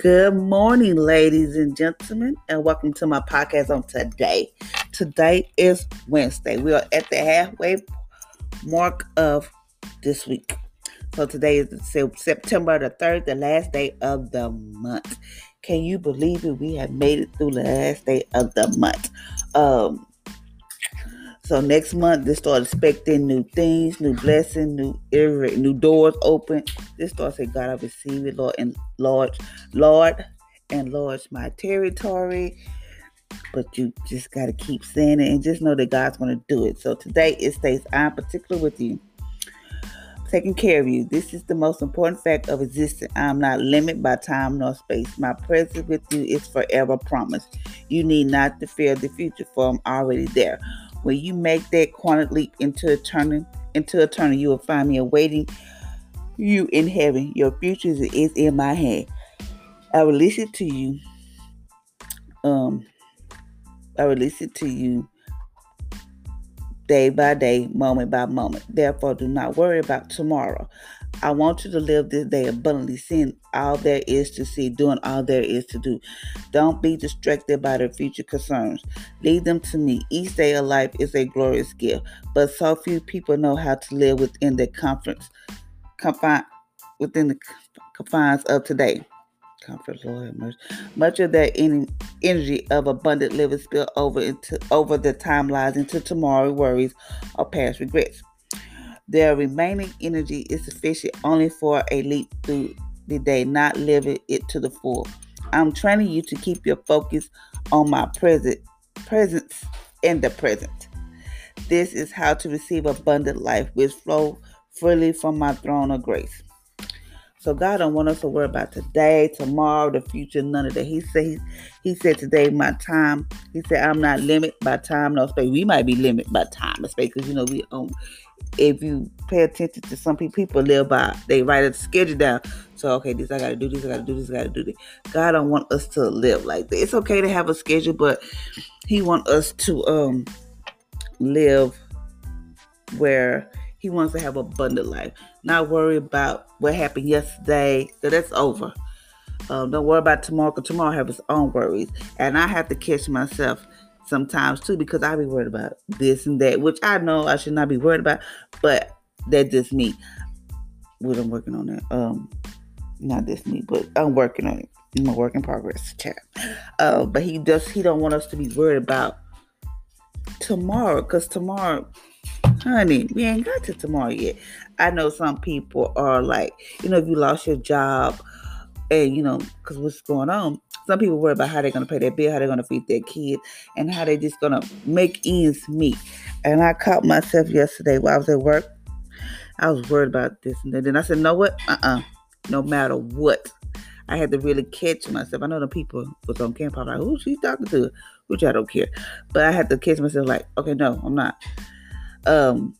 Good morning, ladies and gentlemen, and welcome to my podcast on today. Today is Wednesday. We are at the halfway mark of this week. So today is September the 3rd, the last day of the month. Can you believe it? We have made it through the last day of the month. Um, so next month, they start expecting new things, new blessing, new every new doors open. This start say, God, I receive it, Lord, and Lord, Lord, and Lord, my territory. But you just gotta keep saying it and just know that God's gonna do it. So today it states, I'm particular with you taking care of you. This is the most important fact of existence. I am not limited by time nor space. My presence with you is forever promised. You need not to fear the future, for I'm already there. When you make that quantum leap into eternity, into eternity, you will find me awaiting you in heaven. Your future is in my hand. I release it to you. Um, I release it to you day by day, moment by moment. Therefore, do not worry about tomorrow. I want you to live this day abundantly, seeing all there is to see, doing all there is to do. Don't be distracted by the future concerns. Leave them to me. Each day of life is a glorious gift, but so few people know how to live within the comforts, confine, within the confines of today. Comfort, Lord, much, much of that energy of abundant living spill over into over the timelines into tomorrow worries or past regrets. Their remaining energy is sufficient only for a leap through the day, not living it to the full. I'm training you to keep your focus on my present presence in the present. This is how to receive abundant life which flow freely from my throne of grace. So God don't want us to worry about today, tomorrow, the future, none of that. He said he, said today my time. He said I'm not limited by time no space. We might be limited by time and space because you know we um if you pay attention to some people, people live by they write a schedule down. So okay, this I gotta do this, I gotta do this, I gotta do this. God don't want us to live like that. It's okay to have a schedule, but He want us to um live where He wants to have a abundant life. Not worry about what happened yesterday. So that's over. Um, don't worry about tomorrow because tomorrow have its own worries. And I have to catch myself sometimes too because I be worried about this and that, which I know I should not be worried about, but that's just me. What I'm working on that. Um, not this me, but I'm working on it. A work in progress, chat. Uh, but he does. He don't want us to be worried about tomorrow, cause tomorrow, honey, we ain't got to tomorrow yet. I know some people are like, you know, if you lost your job, and you know, cause what's going on, some people worry about how they're going to pay their bill, how they're going to feed their kids, and how they're just going to make ends meet. And I caught myself yesterday while I was at work. I was worried about this and then I said, "No, what? Uh-uh. No matter what." I had to really catch myself. I know the people was on camp. I'm like, "Who she talking to?" Which I don't care, but I had to catch myself. Like, okay, no, I'm not. Um,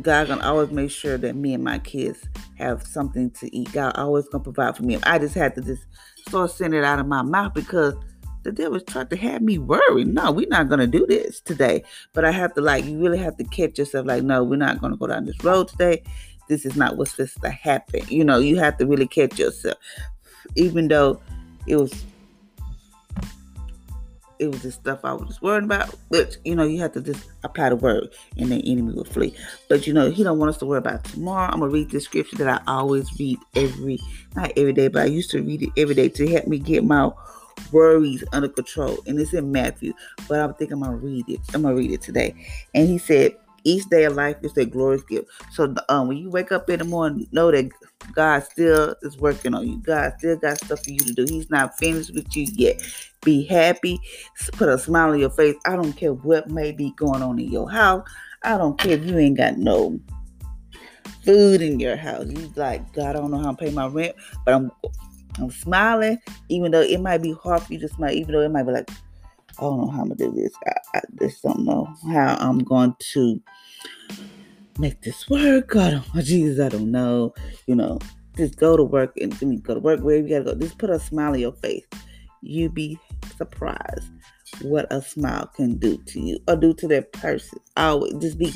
God gonna always make sure that me and my kids have something to eat. God always gonna provide for me. I just had to just start sending it out of my mouth because the devil tried to have me worried. No, we're not gonna do this today. But I have to like you really have to catch yourself like, no, we're not gonna go down this road today. This is not what's supposed to happen. You know, you have to really catch yourself. Even though it was it was the stuff I was worried about. But you know, you have to just apply the word and the enemy will flee. But you know, he don't want us to worry about tomorrow. I'm gonna read this scripture that I always read every not every day, but I used to read it every day to help me get my worries under control. And it's in Matthew. But I think I'm gonna read it. I'm gonna read it today. And he said, each day of life is a glorious gift. So um, when you wake up in the morning, know that God still is working on you. God still got stuff for you to do. He's not finished with you yet. Be happy. Put a smile on your face. I don't care what may be going on in your house. I don't care if you ain't got no food in your house. You like, God, I don't know how I'm paying my rent, but I'm I'm smiling, even though it might be hard for you to smile, even though it might be like, I don't know how I'm gonna do this. I, I just don't know how I'm going to make this work. I don't, oh, Jesus, I don't know. You know, just go to work and go to work wherever you gotta go. Just put a smile on your face. You'd be surprised what a smile can do to you or do to that person. Always just be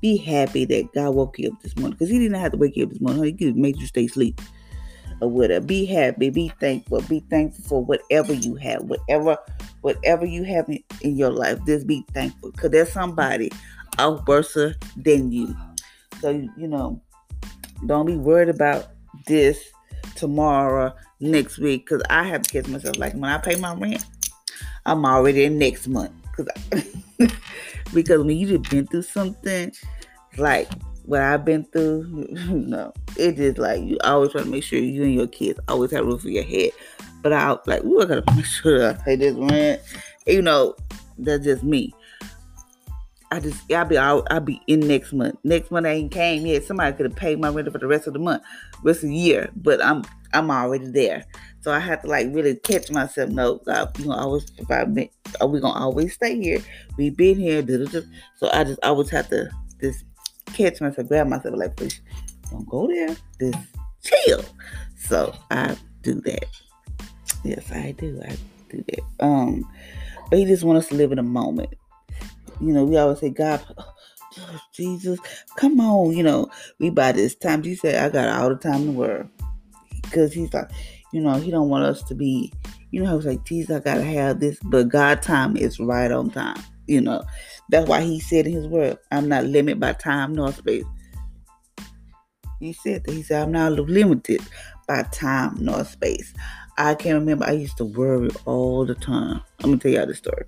be happy that God woke you up this morning because He didn't have to wake you up this morning. He could make you stay asleep. Or whatever. Be happy, be thankful, be thankful for whatever you have, whatever, whatever you have in, in your life. Just be thankful, cause there's somebody out worse than you. So you know, don't be worried about this tomorrow, next week, cause I have to catch myself. Like when I pay my rent, I'm already in next month, cause I, because when you've been through something like what I've been through, know, it just like you always try to make sure you and your kids always have room for your head. But I like, ooh, I gotta make sure I pay this rent. You know, that's just me. I just I'll be I'll, I'll be in next month. Next month I ain't came yet. Somebody could have paid my rent for the rest of the month, rest of the year. But I'm I'm already there. So I have to like really catch myself. No, God, you know, always provide. Are we gonna always stay here? We've been here. So I just always have to just catch myself, grab myself, like, please don't go there. Just chill. So I do that. Yes, I do. I do that. Um, but he just wants us to live in a moment. You know, we always say, God, oh, Jesus, come on. You know, we by this time, he said, I got all the time in the world. Because he's like, you know, he don't want us to be, you know, I was like, Jesus, I gotta have this, but God time is right on time. You know, that's why he said in his word, I'm not limited by time nor space. He said that. He said, I'm not limited by time nor space. I can not remember I used to worry all the time. I'm gonna tell y'all this story.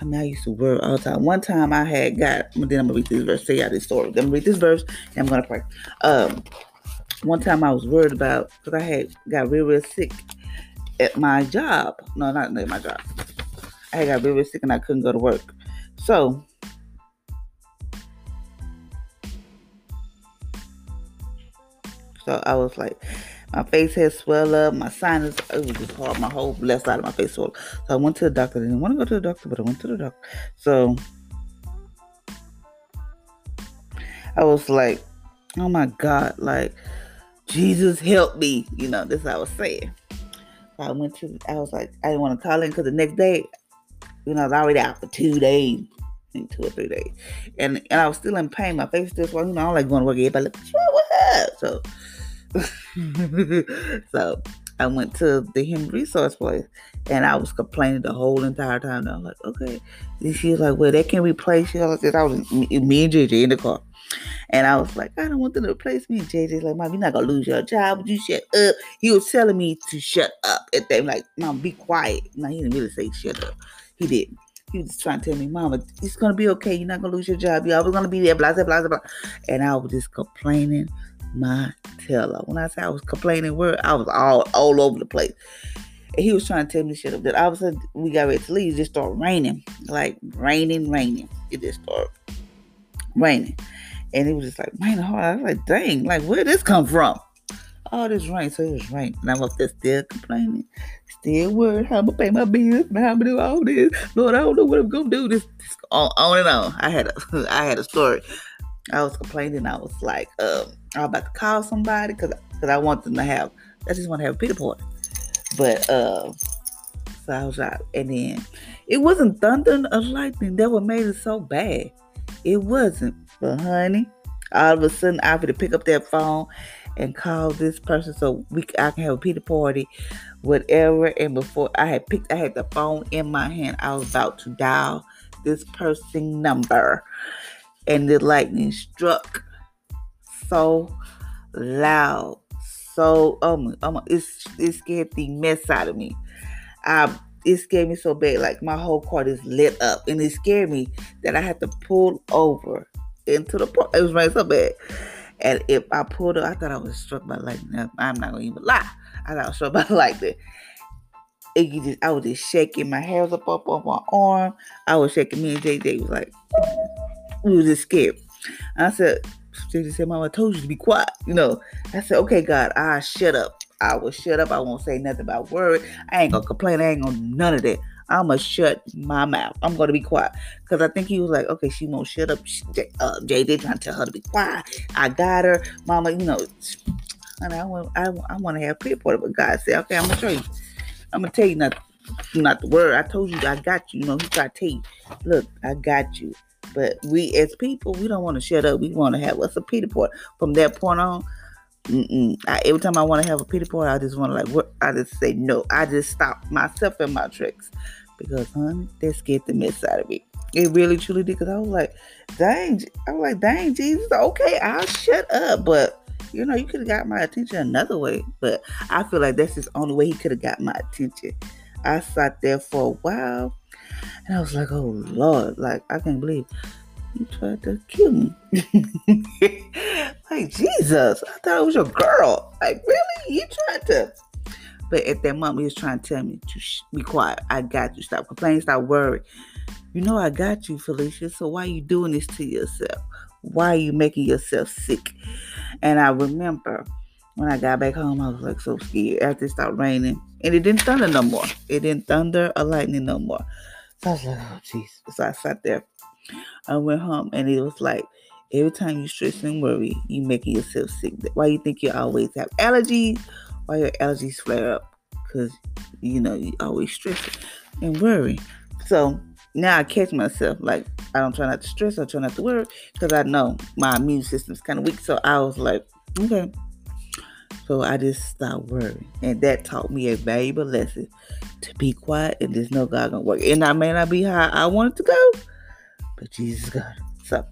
I mean, I used to worry all the time. One time I had got, then I'm gonna read this verse, tell y'all this story. I'm gonna read this verse and I'm gonna pray. Um, one time I was worried about because I had got real, real sick at my job. No, not at my job. I got real, real sick and I couldn't go to work. So So I was like, my face had swelled up, my sinus, it was just hard, my whole left side of my face swelled. So I went to the doctor. I didn't want to go to the doctor, but I went to the doctor. So I was like, oh my God, like, Jesus help me. You know, this I was saying. So I went to, I was like, I didn't want to call in because the next day, you know, I was already out for two days, two or three days. And and I was still in pain. My face still swollen. You know, I don't like going to work. Everybody like, what, what? So so I went to the human resource place and I was complaining the whole entire time. And I was like, okay. And she was like, well, they can replace you. I was, I was me and JJ in the car. And I was like, I don't want them to replace me. And JJ's like, Mom, you're not gonna lose your job. Would you shut up? He was telling me to shut up at them, like, Mom, be quiet. No, he didn't really say shut up. He didn't. He was trying to tell me, Mama, it's gonna be okay. You're not gonna lose your job. You're always gonna be there, blah, blah, blah, blah. And I was just complaining my teller. When I say I was complaining, word, I was all all over the place. And he was trying to tell me shit up that all of a sudden we got ready to leave, it just started raining. Like raining, raining. It just started raining. And it was just like raining hard. I was like, dang, like where did this come from? All this rain, so it was rain. And I'm up there still complaining, still worried how I'm gonna pay my bills and how I'm gonna do all this. Lord, I don't know what I'm gonna do. This, this on, on and on. I had a I had a story. I was complaining. I was like, um, I'm about to call somebody because I want them to have. I just want to have a pizza party. But uh, so I was out, and then it wasn't thunder or lightning that what made it so bad. It wasn't. But honey, all of a sudden I had to pick up that phone and call this person so we I can have a pizza party, whatever. And before I had picked, I had the phone in my hand. I was about to dial this person number and the lightning struck so loud. So um, um it's it scared the mess out of me. Um it scared me so bad, like my whole car is lit up, and it scared me that I had to pull over into the park. It was raining so bad, and if I pulled up, I thought I was struck by lightning. I'm not gonna even lie. I thought I was struck by lightning. It just, I was just shaking. My hair was up, up on my arm. I was shaking. Me and JJ was like, we were just scared. And I said, she said, Mama, I told you to be quiet. You know, I said, okay, God, I shut up. I will shut up. I won't say nothing about word. I ain't gonna complain. I ain't gonna none of that. I'm gonna shut my mouth. I'm gonna be quiet because I think he was like, okay, she won't shut up. Uh, JJ trying to tell her to be quiet. I got her, Mama. You know, and I want, I, I want to have for it, but God said, okay, I'm gonna show you. I'm gonna tell you not, not the word. I told you, I got you. You know, he got to tell you, look, I got you. But we as people, we don't want to shut up. We want to have us a pity point. From that point on, I, every time I want to have a pity party, I just want to like what I just say no. I just stop myself in my tricks because honey, that scared the mess out of me. It really truly did because I was like, dang, I was like, dang, Jesus, okay, I'll shut up, but you know, you could have got my attention another way. But I feel like that's the only way he could have got my attention. I sat there for a while and I was like, oh Lord, like I can't believe you tried to kill me. like Jesus, I thought it was your girl. Like really, you tried to. But at that moment, he was trying to tell me to sh- be quiet. I got you. Stop complaining. Stop worrying. You know I got you, Felicia. So why are you doing this to yourself? Why are you making yourself sick? And I remember when I got back home, I was like so scared after it stopped raining. And it didn't thunder no more. It didn't thunder or lightning no more. So I was like, oh, jeez. So I sat there. I went home and it was like, every time you stress and worry, you making yourself sick. Why you think you always have allergies? Why your allergies flare up? Because, you know, you always stress and worry. So now I catch myself. Like, I don't try not to stress. I try not to worry because I know my immune system's kind of weak. So I was like, okay. So I just stopped worrying. And that taught me a valuable lesson to be quiet and there's no God gonna work. And I may not be how I wanted to go, but Jesus God. So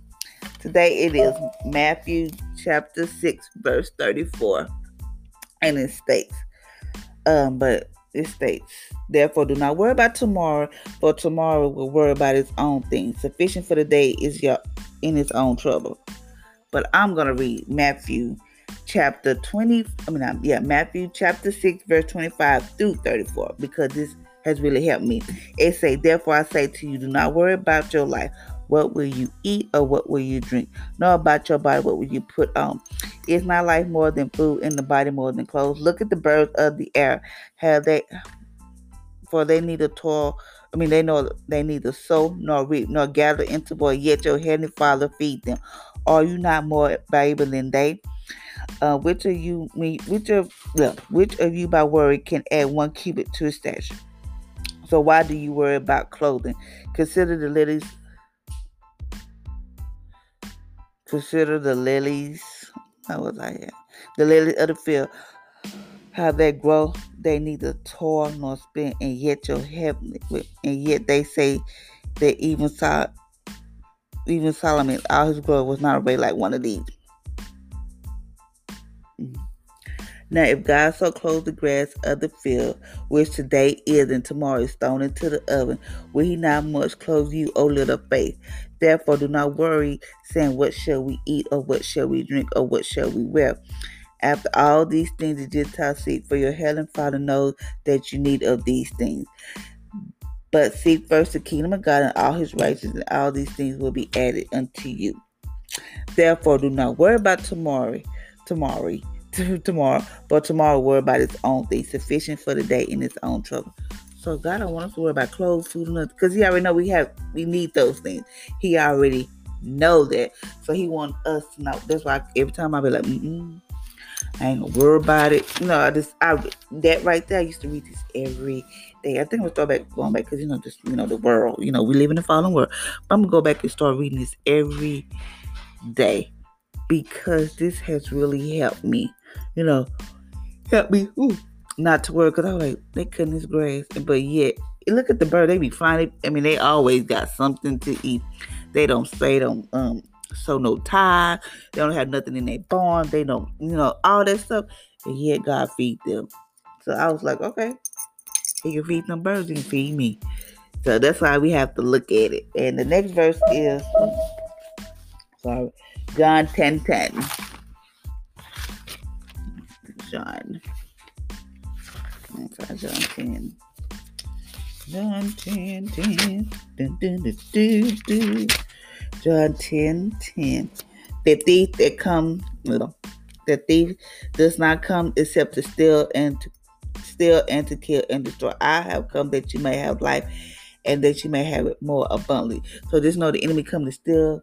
today it is Matthew chapter 6, verse 34. And it states, um, but it states, Therefore, do not worry about tomorrow, for tomorrow will worry about its own things. Sufficient for the day is your in its own trouble. But I'm gonna read Matthew chapter 20. I mean, yeah, Matthew chapter 6, verse 25 through 34, because this has really helped me. It say, Therefore I say to you, do not worry about your life. What will you eat or what will you drink? Nor about your body, what will you put on? Is not life more than food and the body more than clothes? Look at the birds of the air. Have they for they neither toil I mean they know they neither sow nor reap nor gather into boy, yet your heavenly father feed them. Are you not more valuable than they? Uh, which of you which of yeah, which of you by worry can add one cubit to his stature? So why do you worry about clothing? Consider the lilies. Consider the lilies. How was I at? The lilies of the field, how they grow. They neither toil nor spin, and yet your heavenly, and yet they say that even saw, even Solomon, all his glory was not arrayed like one of these. Mm-hmm. Now, if God so clothes the grass of the field, which today is and tomorrow is thrown into the oven, will he not much clothe you, O little faith? Therefore, do not worry, saying, What shall we eat, or what shall we drink, or what shall we wear? After all these things, the Gentiles seek, for your heavenly Father knows that you need of these things. But seek first the kingdom of God and all his righteousness, and all these things will be added unto you. Therefore, do not worry about tomorrow. Tomorrow to tomorrow, but tomorrow worry about its own thing, sufficient for the day in its own trouble. So God don't want us to worry about clothes, food, and nothing, because He already know we have we need those things. He already know that, so He want us to know. That's why every time I be like, Mm-mm, I ain't gonna worry about it. You know, I just I that right there. I used to read this every day. I think I'm gonna start back going back because you know just you know the world. You know we live in a fallen world. But I'm gonna go back and start reading this every day because this has really helped me you know, help me ooh, not to worry because I was like, they couldn't this grass. But yet, look at the bird. They be flying. I mean, they always got something to eat. They don't stay, don't um sow no tie. They don't have nothing in their barn. They don't, you know, all that stuff. And yet God feed them. So I was like, okay, he can feed them birds, he can feed me. So that's why we have to look at it. And the next verse is sorry, John 10 10. John. John 10. John 10, 10. Dun, dun, dun, dun, dun. John 10, 10. The thief that comes, little, the thief does not come except to steal and to steal and to kill and destroy. I have come that you may have life and that you may have it more abundantly. So just know the enemy come to steal,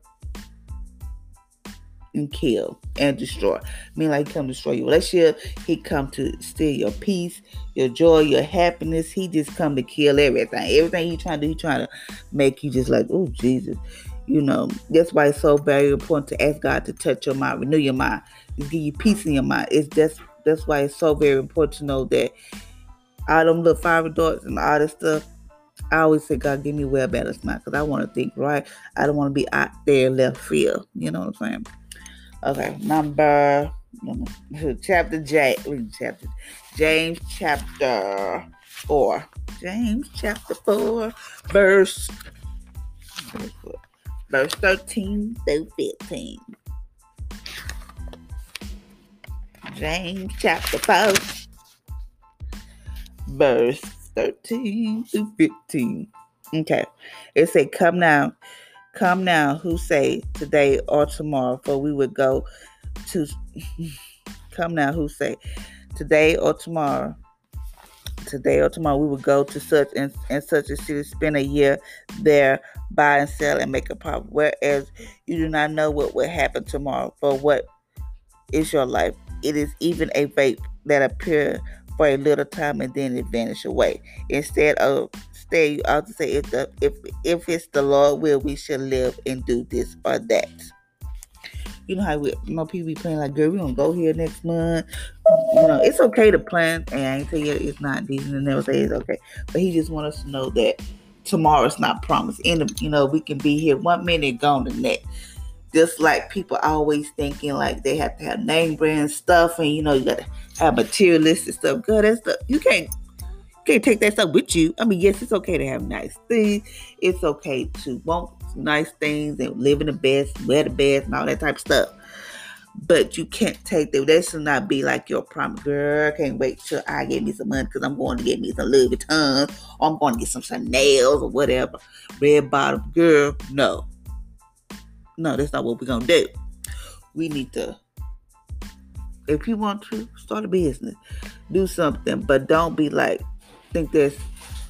and kill and destroy. I mean, like he come destroy your relationship. He come to steal your peace, your joy, your happiness. He just come to kill everything. Everything he trying to do, he trying to make you just like, oh Jesus. You know, that's why it's so very important to ask God to touch your mind, renew your mind, give you peace in your mind. It's just that's why it's so very important to know that all them little fiery darts and all this stuff. I always say, God, give me well balance mind because I want to think right. I don't want to be out there left field. You know what I'm saying? Okay, number chapter J, chapter James chapter four. James chapter four, verse verse thirteen through fifteen. James chapter four, verse thirteen through fifteen. Okay, it say, "Come now." Come now, who say today or tomorrow, for we would go to. Come now, who say today or tomorrow, today or tomorrow we would go to such and, and such a city, spend a year there, buy and sell and make a profit. Whereas you do not know what will happen tomorrow. For what is your life? It is even a vape that appear for a little time and then it vanish away. Instead of stay, you ought to say if the if if it's the Lord will, we should live and do this or that. You know how we, you know, people be playing like, girl, we gonna go here next month. You know, it's okay to plan, and I ain't tell you it's not decent and never say it's okay. But he just want us to know that tomorrow's not promised. And you know, we can be here one minute, gone the next. Just like people always thinking like they have to have name brand stuff, and you know, you gotta have materialistic stuff. Good, that stuff you can't can't take that stuff with you. I mean, yes, it's okay to have nice things. It's okay to want nice things and live in the best, wear the best, and all that type of stuff. But you can't take that. That should not be like your promise. Girl, can't wait till I get me some money because I'm going to get me some Louis Vuitton or I'm going to get some Chanel's or whatever. Red bottom. Girl, no. No, that's not what we're to do. We need to, if you want to, start a business. Do something, but don't be like, think that's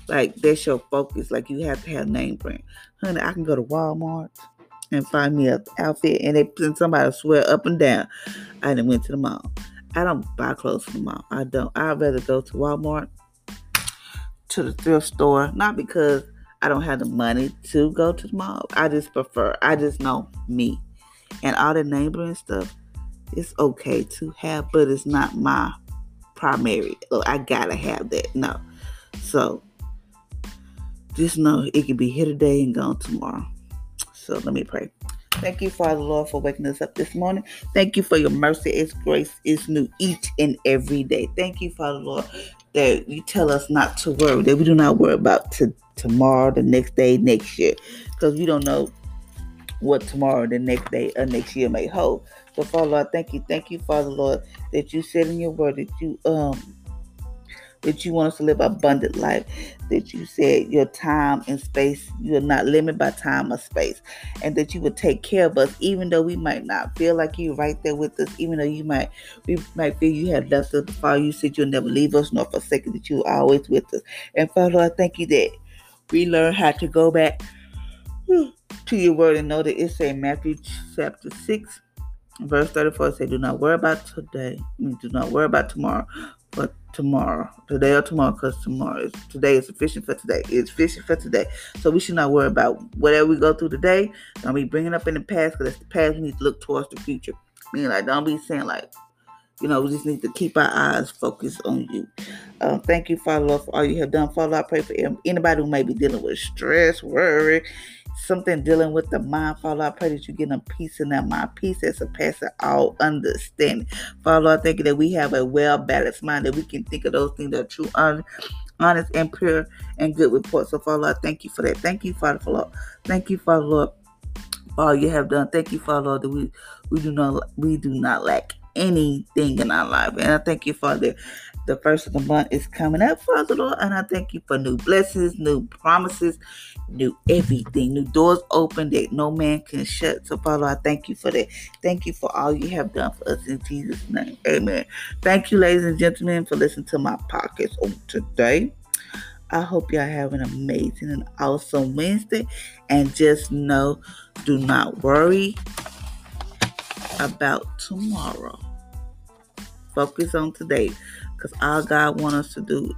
like that's your focus. Like you have to have name brand. Honey, I can go to Walmart and find me an outfit and they and somebody swear up and down I didn't went to the mall. I don't buy clothes from the mall. I don't. I'd rather go to Walmart, to the thrift store, not because I don't have the money to go to the mall. I just prefer. I just know me, and all the brand stuff. It's okay to have, but it's not my primary. Look, I gotta have that. No, so just know it can be here today and gone tomorrow. So let me pray. Thank you, Father Lord, for waking us up this morning. Thank you for your mercy. Its grace is new each and every day. Thank you, Father Lord, that you tell us not to worry, that we do not worry about to, tomorrow, the next day, next year, because we don't know what tomorrow, the next day, or next year may hold. So, Father Lord, thank you, thank you, Father Lord, that you said in your word that you um that you want us to live an abundant life, that you said your time and space, you are not limited by time or space, and that you would take care of us, even though we might not feel like you right there with us, even though you might we might feel you have left us before. You said you'll never leave us nor forsake us, that you are always with us. And Father, I thank you that we learn how to go back to your word and know that it's in Matthew chapter 6 verse 34 say do not worry about today do not worry about tomorrow but tomorrow, today or tomorrow, because tomorrow is today is sufficient for today. It's sufficient for today. So we should not worry about whatever we go through today. Don't be bringing up in the past because it's the past. We need to look towards the future. Meaning, like, don't be saying like, you know, we just need to keep our eyes focused on you. Uh, thank you, Father Lord, for all you have done. Father, I pray for anybody who may be dealing with stress, worry, something dealing with the mind, Father, I pray that you get a peace in that mind, peace that surpasses all understanding. Father, I thank you that we have a well balanced mind, that we can think of those things that are true, honest, and pure, and good report. So, Father, I thank you for that. Thank you, Father, for Lord. Thank you, Father, Lord, for all you have done. Thank you, Father, Lord, that we we do not we do not lack anything in our life. And I thank you, Father, the first of the month is coming up, Father Lord, and I thank you for new blessings, new promises, new everything, new doors open that no man can shut. So, Father, I thank you for that. Thank you for all you have done for us in Jesus' name. Amen. Thank you, ladies and gentlemen, for listening to my podcast on today. I hope y'all have an amazing and awesome Wednesday. And just know, do not worry about tomorrow. Focus on today. Because all God wants us to do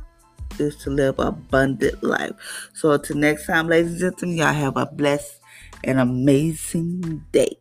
is to live abundant life. So until next time, ladies and gentlemen, y'all have a blessed and amazing day.